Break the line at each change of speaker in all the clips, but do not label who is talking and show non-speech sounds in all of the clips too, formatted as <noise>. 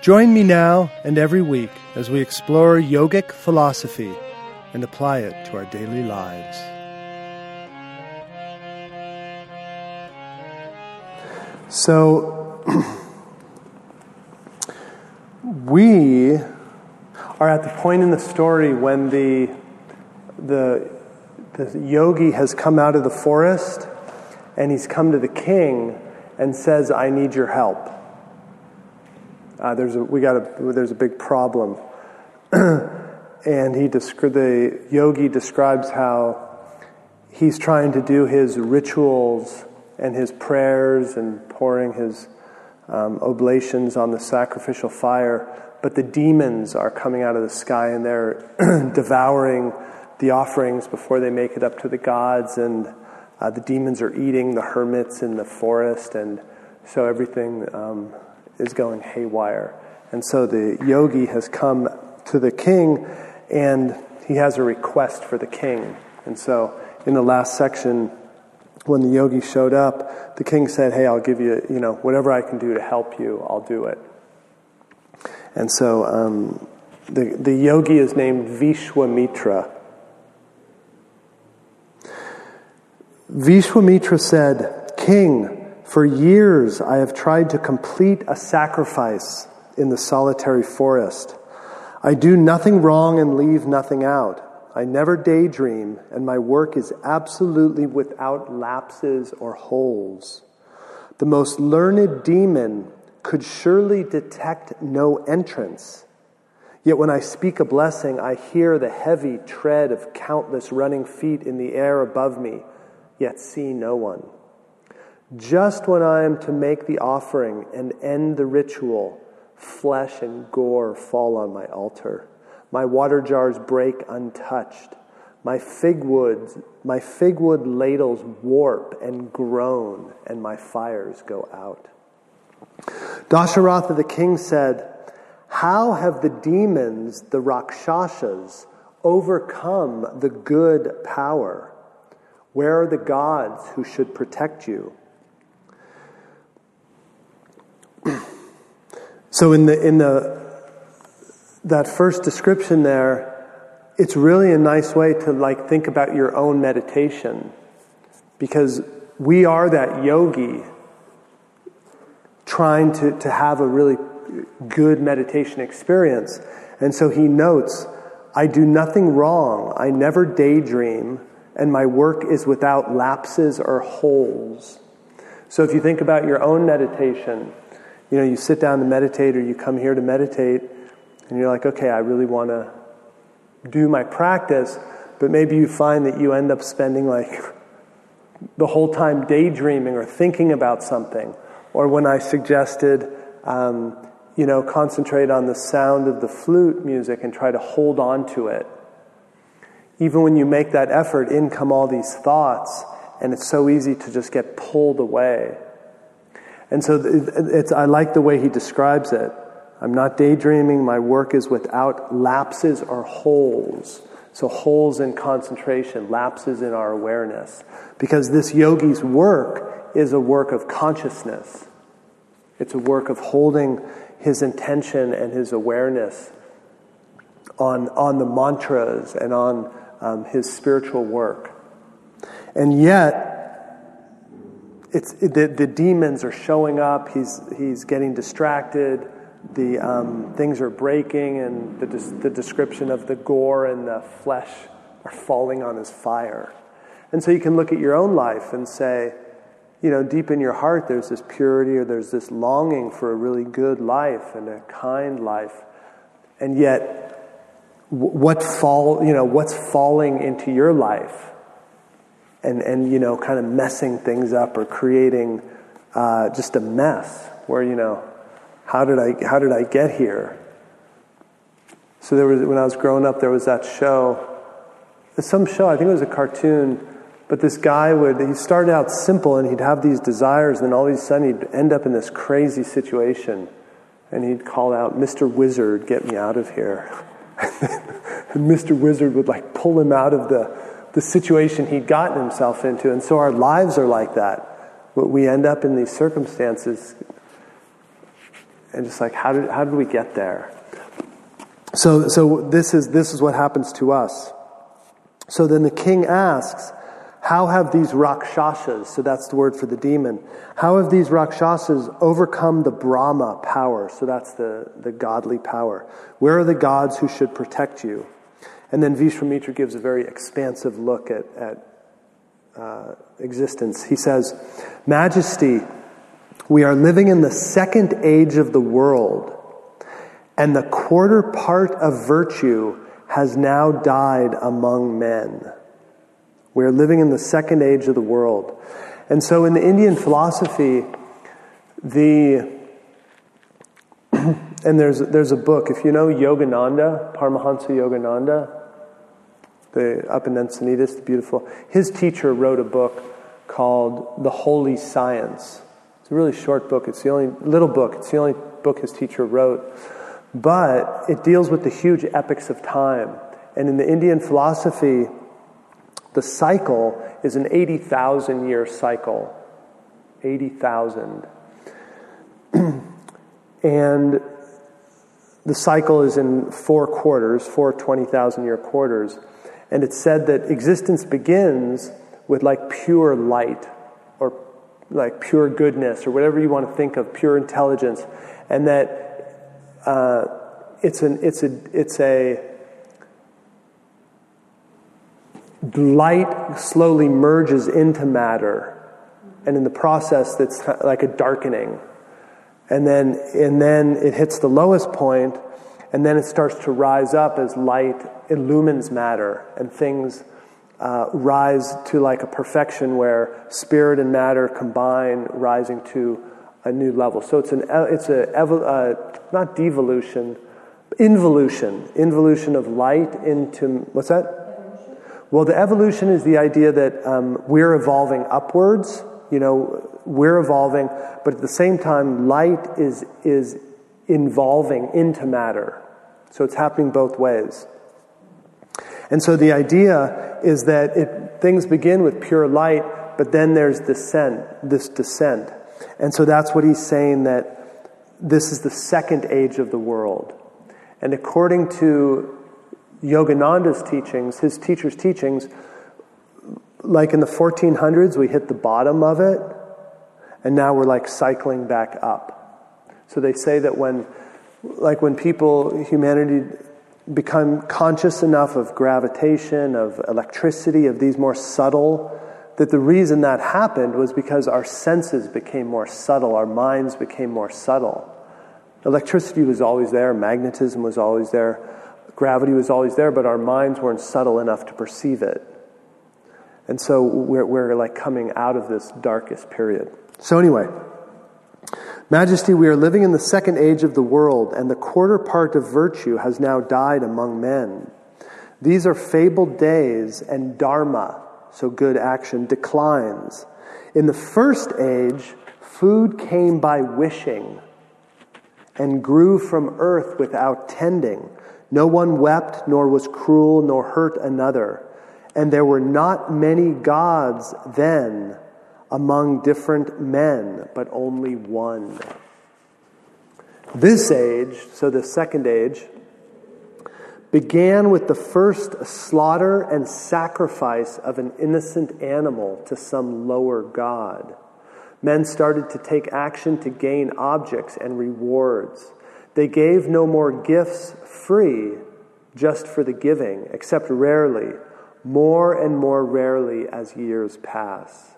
Join me now and every week as we explore yogic philosophy and apply it to our daily lives. So, <clears throat> we are at the point in the story when the, the, the yogi has come out of the forest and he's come to the king and says, I need your help. Uh, there's a, we got a, there's a big problem. <clears throat> and he descri- the yogi describes how he's trying to do his rituals and his prayers and pouring his um, oblations on the sacrificial fire, but the demons are coming out of the sky and they're <clears throat> devouring the offerings before they make it up to the gods, and uh, the demons are eating the hermits in the forest, and so everything um, is going haywire. And so the yogi has come to the king and he has a request for the king. And so in the last section, when the yogi showed up, the king said, Hey, I'll give you, you know, whatever I can do to help you, I'll do it. And so um, the, the yogi is named Vishwamitra. Vishwamitra said, King, for years, I have tried to complete a sacrifice in the solitary forest. I do nothing wrong and leave nothing out. I never daydream, and my work is absolutely without lapses or holes. The most learned demon could surely detect no entrance. Yet when I speak a blessing, I hear the heavy tread of countless running feet in the air above me, yet see no one. Just when I am to make the offering and end the ritual, flesh and gore fall on my altar. My water jars break untouched. My fig woods, my fig wood ladles warp and groan, and my fires go out. Dasharatha the king said, How have the demons, the Rakshasas, overcome the good power? Where are the gods who should protect you? So in the in the that first description there, it's really a nice way to like think about your own meditation. Because we are that yogi trying to, to have a really good meditation experience. And so he notes, I do nothing wrong. I never daydream, and my work is without lapses or holes. So if you think about your own meditation, you know, you sit down to meditate or you come here to meditate and you're like, okay, I really want to do my practice, but maybe you find that you end up spending like the whole time daydreaming or thinking about something. Or when I suggested, um, you know, concentrate on the sound of the flute music and try to hold on to it. Even when you make that effort, in come all these thoughts, and it's so easy to just get pulled away. And so it's, I like the way he describes it. I'm not daydreaming. My work is without lapses or holes. So, holes in concentration, lapses in our awareness. Because this yogi's work is a work of consciousness, it's a work of holding his intention and his awareness on, on the mantras and on um, his spiritual work. And yet, it's, the, the demons are showing up, he's, he's getting distracted, the um, things are breaking, and the, the description of the gore and the flesh are falling on his fire. And so you can look at your own life and say, you know, deep in your heart, there's this purity or there's this longing for a really good life and a kind life. And yet, what fall, you know, what's falling into your life? And, and you know, kind of messing things up or creating uh, just a mess where, you know, how did, I, how did I get here? So there was, when I was growing up, there was that show. Some show, I think it was a cartoon, but this guy would, he started out simple and he'd have these desires, and then all of a sudden he'd end up in this crazy situation. And he'd call out, Mr. Wizard, get me out of here. <laughs> and Mr. Wizard would like pull him out of the, the situation he'd gotten himself into. And so our lives are like that. We end up in these circumstances and just like, how did, how did we get there? So, so this, is, this is what happens to us. So then the king asks, how have these Rakshasas, so that's the word for the demon, how have these Rakshasas overcome the Brahma power, so that's the, the godly power? Where are the gods who should protect you? And then Vishwamitra gives a very expansive look at, at uh, existence. He says, Majesty, we are living in the second age of the world, and the quarter part of virtue has now died among men. We are living in the second age of the world. And so in the Indian philosophy, the <clears throat> and there's there's a book. If you know Yogananda, Paramahansa Yogananda, the up in Encinitas, the beautiful. His teacher wrote a book called The Holy Science. It's a really short book. It's the only little book. It's the only book his teacher wrote, but it deals with the huge epics of time. And in the Indian philosophy, the cycle is an 80,000 year cycle. 80,000. <clears throat> and the cycle is in four quarters, four 20,000 year quarters. And it's said that existence begins with like pure light or like pure goodness or whatever you want to think of, pure intelligence. And that uh, it's, an, it's, a, it's a light slowly merges into matter. And in the process, that's like a darkening. And then, and then it hits the lowest point, and then it starts to rise up as light illumines matter, and things uh, rise to like a perfection where spirit and matter combine, rising to a new level. So it's an it's a uh, not devolution, involution, involution of light into what's that? Well, the evolution is the idea that um, we're evolving upwards. You know, we're evolving, but at the same time, light is is involving into matter. So it's happening both ways. And so the idea is that it, things begin with pure light, but then there's descent, this descent. And so that's what he's saying that this is the second age of the world. And according to Yogananda's teachings, his teacher's teachings, like in the 1400s, we hit the bottom of it, and now we're like cycling back up. So they say that when, like when people, humanity, become conscious enough of gravitation, of electricity, of these more subtle, that the reason that happened was because our senses became more subtle, our minds became more subtle. Electricity was always there, magnetism was always there Gravity was always there, but our minds weren't subtle enough to perceive it. And so we're, we're like coming out of this darkest period. So, anyway, Majesty, we are living in the second age of the world, and the quarter part of virtue has now died among men. These are fabled days, and dharma, so good action, declines. In the first age, food came by wishing and grew from earth without tending. No one wept, nor was cruel, nor hurt another. And there were not many gods then among different men, but only one. This age, so the second age, began with the first slaughter and sacrifice of an innocent animal to some lower god. Men started to take action to gain objects and rewards. They gave no more gifts free just for the giving, except rarely, more and more rarely as years pass.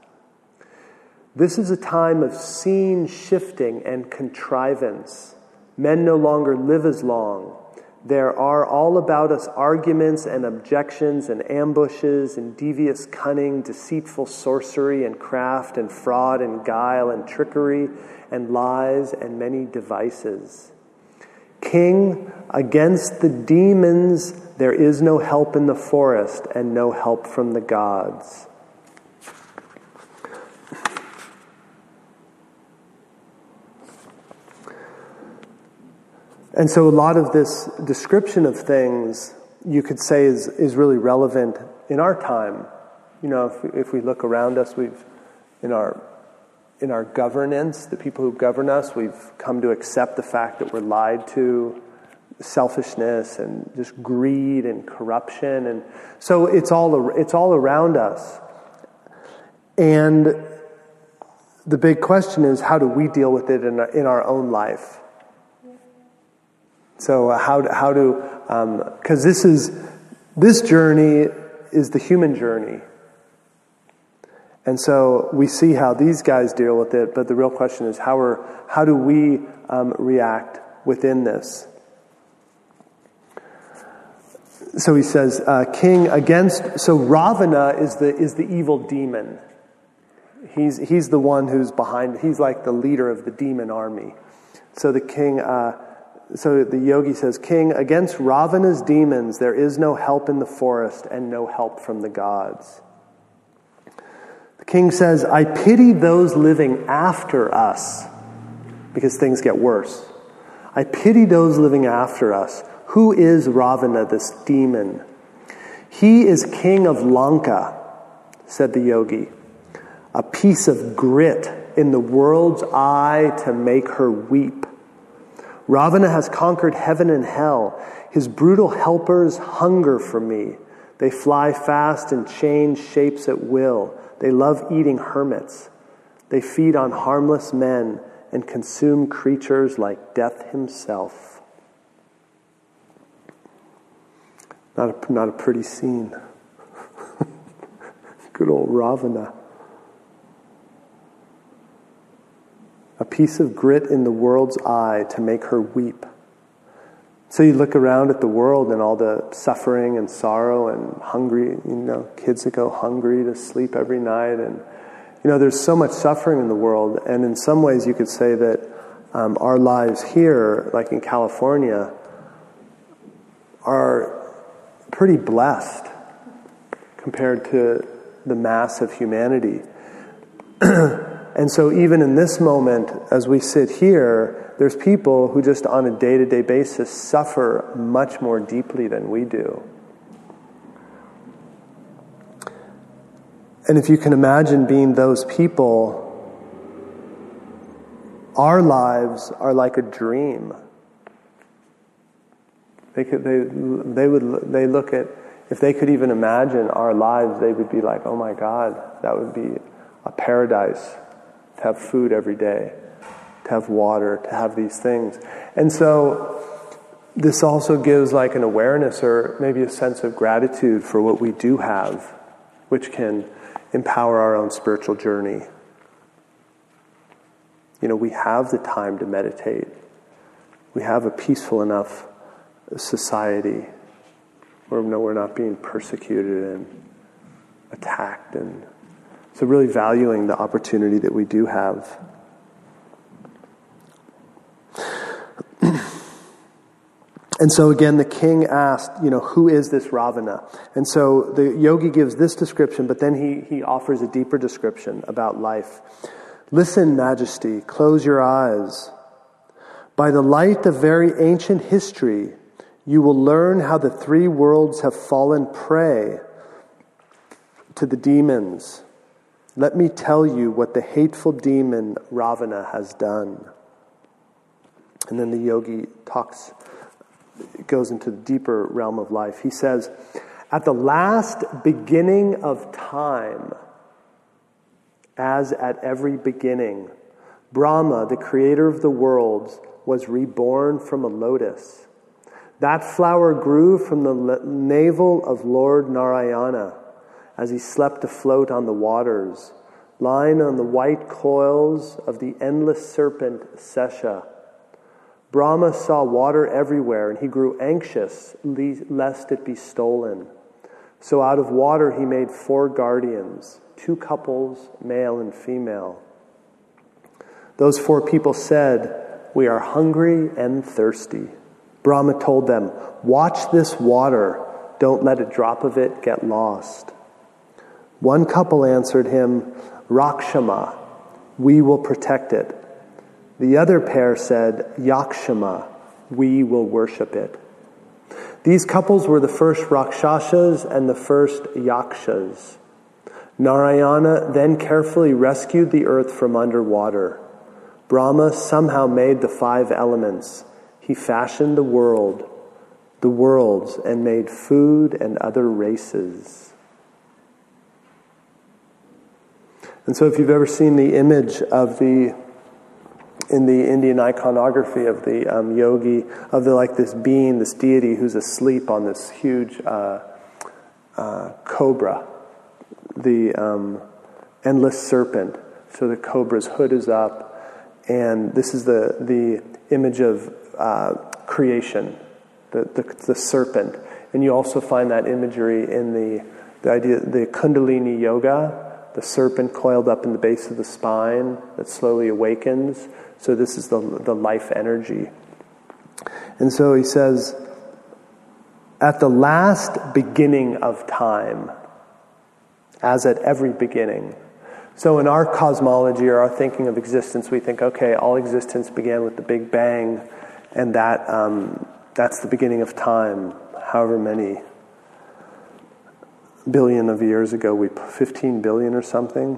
This is a time of scene shifting and contrivance. Men no longer live as long. There are all about us arguments and objections and ambushes and devious cunning, deceitful sorcery and craft and fraud and guile and trickery and lies and many devices. King, Against the demons, there is no help in the forest and no help from the gods. And so, a lot of this description of things you could say is, is really relevant in our time. You know, if, if we look around us, we've, in our, in our governance, the people who govern us, we've come to accept the fact that we're lied to, selfishness and just greed and corruption. And so it's all, it's all around us. And the big question is how do we deal with it in our, in our own life? So, uh, how, how do, because um, this is, this journey is the human journey. And so we see how these guys deal with it, but the real question is how, are, how do we um, react within this? So he says, uh, king against, so Ravana is the, is the evil demon. He's, he's the one who's behind, he's like the leader of the demon army. So the king, uh, so the yogi says, King, against Ravana's demons there is no help in the forest and no help from the gods. The king says, I pity those living after us because things get worse. I pity those living after us. Who is Ravana, this demon? He is king of Lanka, said the yogi, a piece of grit in the world's eye to make her weep. Ravana has conquered heaven and hell. His brutal helpers hunger for me. They fly fast and change shapes at will. They love eating hermits. They feed on harmless men and consume creatures like death himself. Not a, not a pretty scene. <laughs> Good old Ravana. A piece of grit in the world's eye to make her weep. So you look around at the world and all the suffering and sorrow and hungry, you know, kids that go hungry to sleep every night. And, you know, there's so much suffering in the world. And in some ways, you could say that um, our lives here, like in California, are pretty blessed compared to the mass of humanity. <clears throat> And so, even in this moment, as we sit here, there's people who just on a day to day basis suffer much more deeply than we do. And if you can imagine being those people, our lives are like a dream. They, could, they, they would they look at if they could even imagine our lives, they would be like, "Oh my God, that would be a paradise." To have food every day, to have water, to have these things. And so this also gives like an awareness or maybe a sense of gratitude for what we do have, which can empower our own spiritual journey. You know, we have the time to meditate. We have a peaceful enough society where no, we're not being persecuted and attacked and so, really valuing the opportunity that we do have. <clears throat> And so again, the king asked, you know, who is this Ravana? And so the yogi gives this description, but then he, he offers a deeper description about life. Listen, Majesty, close your eyes. By the light of very ancient history, you will learn how the three worlds have fallen prey to the demons let me tell you what the hateful demon Ravana has done. And then the yogi talks, goes into the deeper realm of life. He says, At the last beginning of time, as at every beginning, Brahma, the creator of the worlds, was reborn from a lotus. That flower grew from the navel of Lord Narayana as he slept afloat on the waters, lying on the white coils of the endless serpent Sesha. Brahma saw water everywhere, and he grew anxious lest it be stolen. So out of water he made four guardians, two couples, male and female. Those four people said, We are hungry and thirsty. Brahma told them, Watch this water, don't let a drop of it get lost. One couple answered him, Rakshama, we will protect it. The other pair said, Yakshama, we will worship it. These couples were the first Rakshasas and the first Yakshas. Narayana then carefully rescued the earth from underwater. Brahma somehow made the five elements. He fashioned the world, the worlds, and made food and other races. And so, if you've ever seen the image of the in the Indian iconography of the um, yogi, of the like this being, this deity who's asleep on this huge uh, uh, cobra, the um, endless serpent. So the cobra's hood is up, and this is the the image of uh, creation, the, the, the serpent, and you also find that imagery in the the idea the Kundalini yoga the serpent coiled up in the base of the spine that slowly awakens. So, this is the, the life energy. And so he says, at the last beginning of time, as at every beginning. So, in our cosmology or our thinking of existence, we think, okay, all existence began with the Big Bang, and that, um, that's the beginning of time, however many billion of years ago, we 15 billion or something.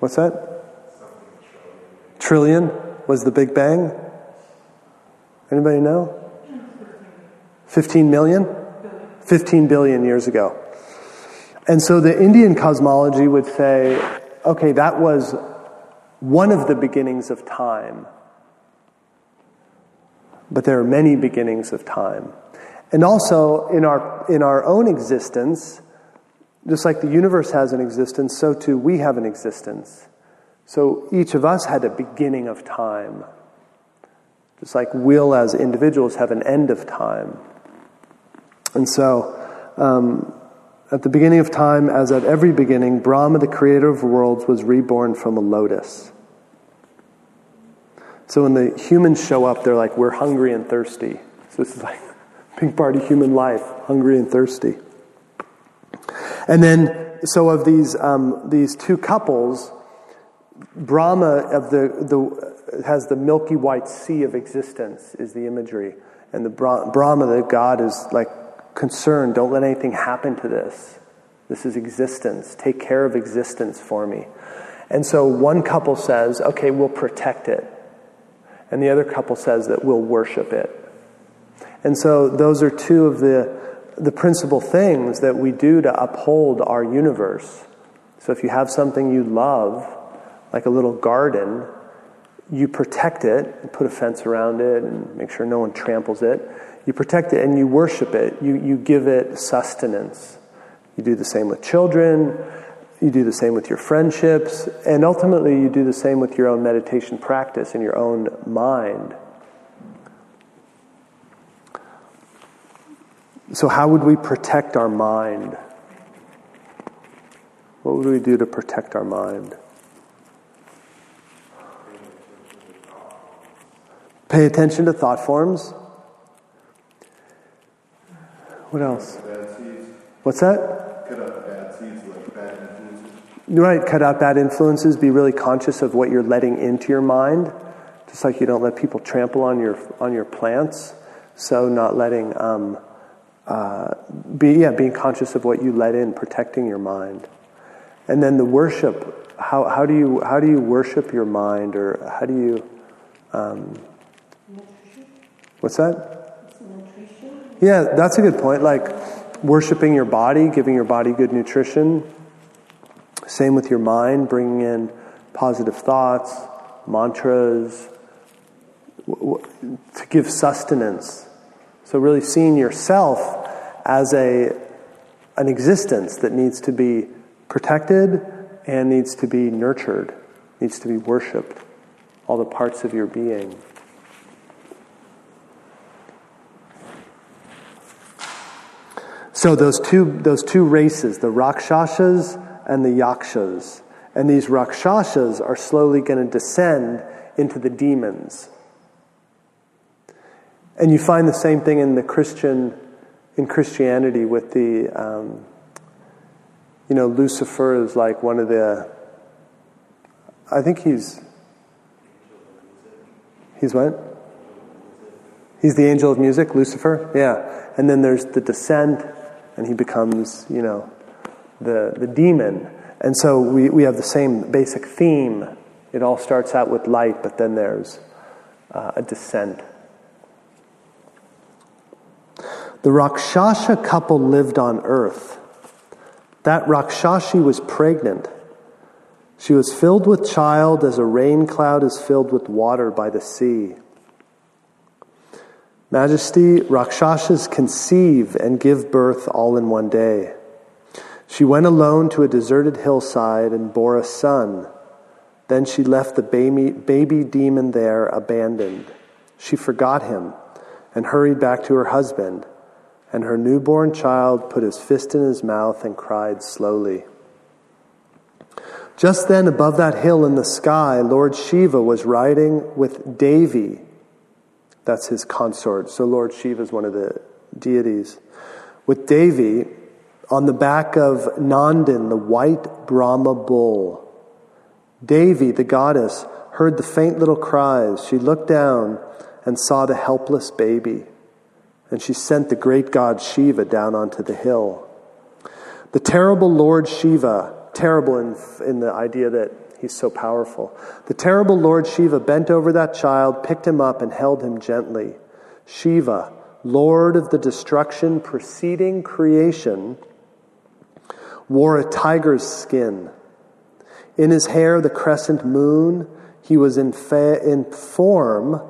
What's that? Trillion was the Big Bang? Anybody know? 15 million? 15 billion years ago. And so the Indian cosmology would say, okay, that was one of the beginnings of time. But there are many beginnings of time. And also in our, in our own existence, just like the universe has an existence, so too we have an existence. So each of us had a beginning of time. Just like we'll, as individuals, have an end of time. And so, um, at the beginning of time, as at every beginning, Brahma, the creator of worlds, was reborn from a lotus. So when the humans show up, they're like, we're hungry and thirsty. So this is like big part of human life, hungry and thirsty. And then, so of these, um, these two couples, Brahma of the, the, has the milky white sea of existence, is the imagery. And the Brahma, the God, is like concerned don't let anything happen to this. This is existence. Take care of existence for me. And so one couple says, okay, we'll protect it. And the other couple says that we'll worship it. And so those are two of the, the principal things that we do to uphold our universe. So if you have something you love, like a little garden, you protect it, put a fence around it, and make sure no one tramples it. You protect it and you worship it. You, you give it sustenance. You do the same with children. You do the same with your friendships. And ultimately, you do the same with your own meditation practice and your own mind. So, how would we protect our mind? What would we do to protect our mind? Pay attention to thought forms. What else? What's that?
Cut out bad influences.
Right, cut out bad influences. Be really conscious of what you're letting into your mind, just like you don't let people trample on your on your plants. So, not letting um, uh, be yeah, being conscious of what you let in, protecting your mind, and then the worship. How how do you how do you worship your mind, or how do you? Um, what's that? Yeah, that's a good point. Like worshiping your body, giving your body good nutrition. Same with your mind, bringing in positive thoughts, mantras, to give sustenance. So, really seeing yourself as a, an existence that needs to be protected and needs to be nurtured, needs to be worshiped, all the parts of your being. So those two, those two races, the Rakshasas and the Yakshas, and these Rakshasas are slowly going to descend into the demons. And you find the same thing in the Christian, in Christianity with the, um, you know, Lucifer is like one of the, I think he's, he's what? He's the angel of music, Lucifer, yeah. And then there's the descent, and he becomes, you know, the, the demon. And so we, we have the same basic theme. It all starts out with light, but then there's uh, a descent. The Rakshasa couple lived on earth. That Rakshasi was pregnant. She was filled with child as a rain cloud is filled with water by the sea. Majesty, Rakshasas conceive and give birth all in one day. She went alone to a deserted hillside and bore a son. Then she left the baby, baby demon there abandoned. She forgot him and hurried back to her husband and her newborn child put his fist in his mouth and cried slowly. Just then, above that hill in the sky, Lord Shiva was riding with Devi. That's his consort. So, Lord Shiva is one of the deities. With Devi on the back of Nandan, the white Brahma bull. Devi, the goddess, heard the faint little cries. She looked down and saw the helpless baby and she sent the great god Shiva down onto the hill. The terrible Lord Shiva, terrible in, in the idea that he's so powerful, the terrible Lord Shiva bent over that child, picked him up, and held him gently. Shiva, Lord of the destruction preceding creation, wore a tiger's skin. In his hair, the crescent moon, he was in, fa- in form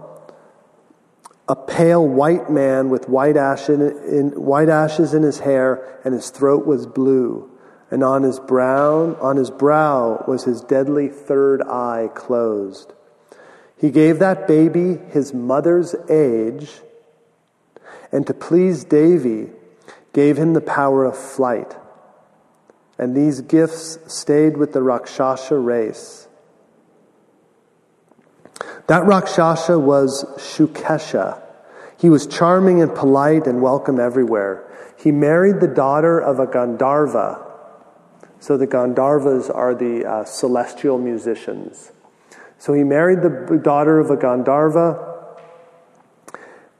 a pale white man with white, ash in, in, white ashes in his hair, and his throat was blue. And on his, brow, on his brow was his deadly third eye closed. He gave that baby his mother's age, and to please Devi, gave him the power of flight. And these gifts stayed with the Rakshasa race. That Rakshasa was Shukesha. He was charming and polite and welcome everywhere. He married the daughter of a Gandharva. So the Gandharvas are the uh, celestial musicians. So he married the daughter of a Gandharva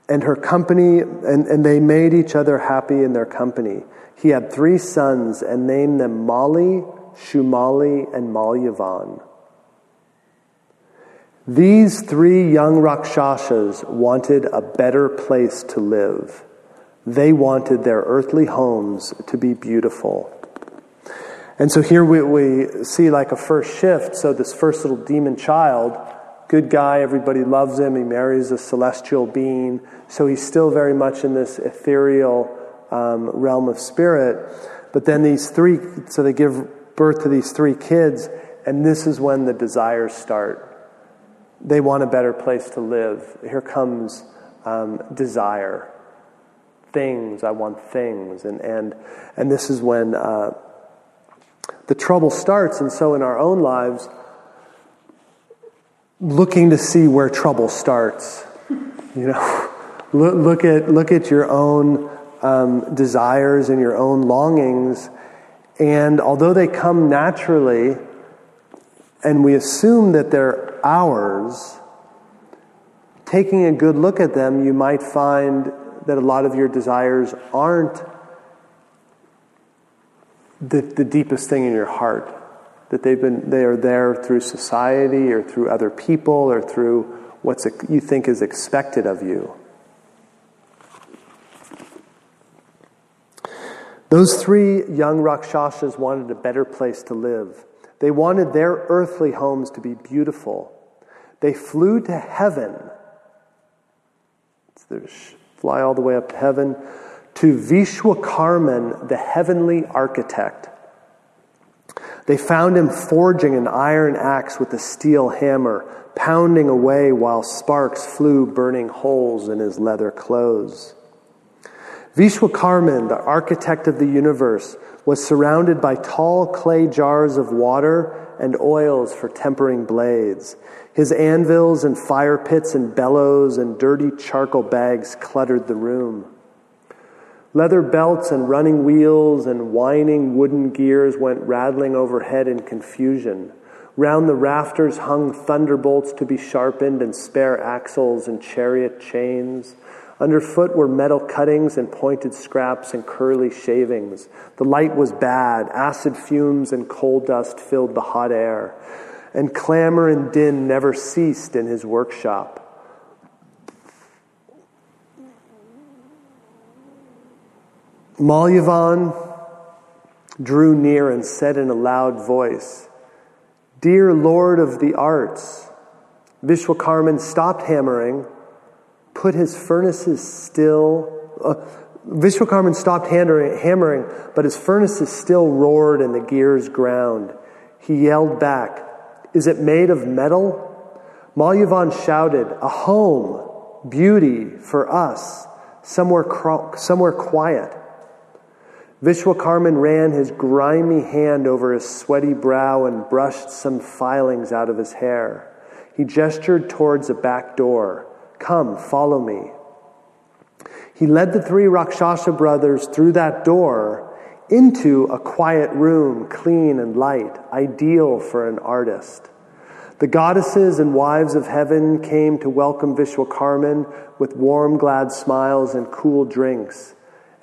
and her company, and, and they made each other happy in their company. He had three sons and named them Mali, Shumali, and Malyavan. These three young Rakshasas wanted a better place to live. They wanted their earthly homes to be beautiful. And so here we, we see like a first shift. So, this first little demon child, good guy, everybody loves him, he marries a celestial being. So, he's still very much in this ethereal um, realm of spirit. But then these three, so they give birth to these three kids, and this is when the desires start they want a better place to live. Here comes um, desire. Things, I want things. And, and, and this is when uh, the trouble starts. And so in our own lives, looking to see where trouble starts, you know, <laughs> look, at, look at your own um, desires and your own longings. And although they come naturally, and we assume that they're ours, taking a good look at them, you might find that a lot of your desires aren't the, the deepest thing in your heart. That they've been, they are there through society or through other people or through what you think is expected of you. Those three young Rakshasas wanted a better place to live. They wanted their earthly homes to be beautiful. They flew to heaven. So they fly all the way up to heaven to Vishwakarman, the heavenly architect. They found him forging an iron axe with a steel hammer, pounding away while sparks flew, burning holes in his leather clothes. Vishwakarman, the architect of the universe, was surrounded by tall clay jars of water and oils for tempering blades. His anvils and fire pits and bellows and dirty charcoal bags cluttered the room. Leather belts and running wheels and whining wooden gears went rattling overhead in confusion. Round the rafters hung thunderbolts to be sharpened and spare axles and chariot chains. Underfoot were metal cuttings and pointed scraps and curly shavings. The light was bad. Acid fumes and coal dust filled the hot air. And clamor and din never ceased in his workshop. Malyavan drew near and said in a loud voice, Dear Lord of the arts, Vishwakarman stopped hammering, put his furnaces still. Uh, Vishwakarman stopped hammering, hammering, but his furnaces still roared and the gears ground. He yelled back, Is it made of metal? Malyavan shouted, A home, beauty for us, somewhere, somewhere quiet. Vishwakarman ran his grimy hand over his sweaty brow and brushed some filings out of his hair. He gestured towards a back door. Come, follow me. He led the three Rakshasa brothers through that door into a quiet room, clean and light, ideal for an artist. The goddesses and wives of heaven came to welcome Vishwakarman with warm, glad smiles and cool drinks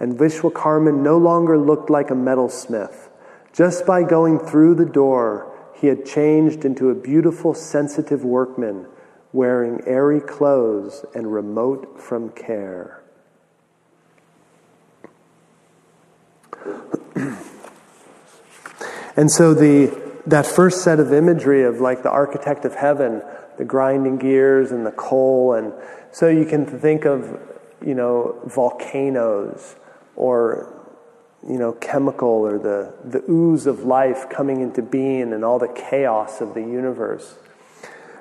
and Vishwakarman no longer looked like a metalsmith. Just by going through the door, he had changed into a beautiful, sensitive workman wearing airy clothes and remote from care. <clears throat> and so the that first set of imagery of like the architect of heaven, the grinding gears and the coal and so you can think of you know volcanoes or you know, chemical or the, the ooze of life coming into being and all the chaos of the universe.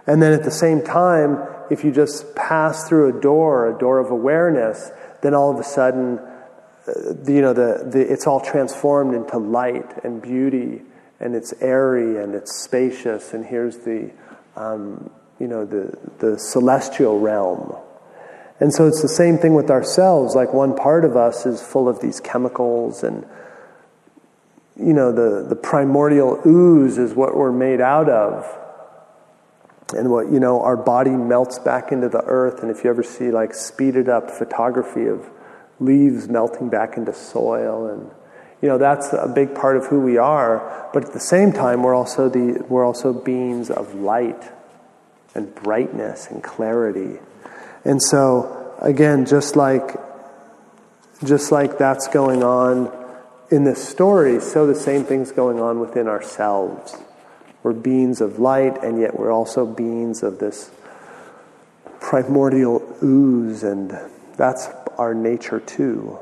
And then at the same time, if you just pass through a door, a door of awareness, then all of a sudden, uh, you know, the, the, it's all transformed into light and beauty, and it's airy and it's spacious, and here's the, um, you know, the, the celestial realm. And so it's the same thing with ourselves. Like one part of us is full of these chemicals and you know, the, the primordial ooze is what we're made out of. And what, you know, our body melts back into the earth. And if you ever see like speeded up photography of leaves melting back into soil and you know that's a big part of who we are but at the same time we're also the we're also beings of light and brightness and clarity and so, again, just like, just like that's going on in this story, so the same thing's going on within ourselves. We're beings of light, and yet we're also beings of this primordial ooze, and that's our nature too.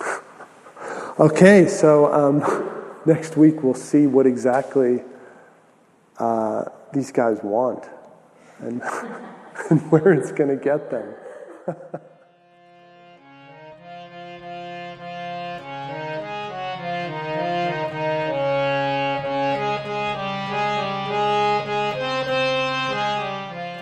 <laughs> okay, so um, <laughs> next week we'll see what exactly uh, these guys want and, <laughs> and where it's going to get them.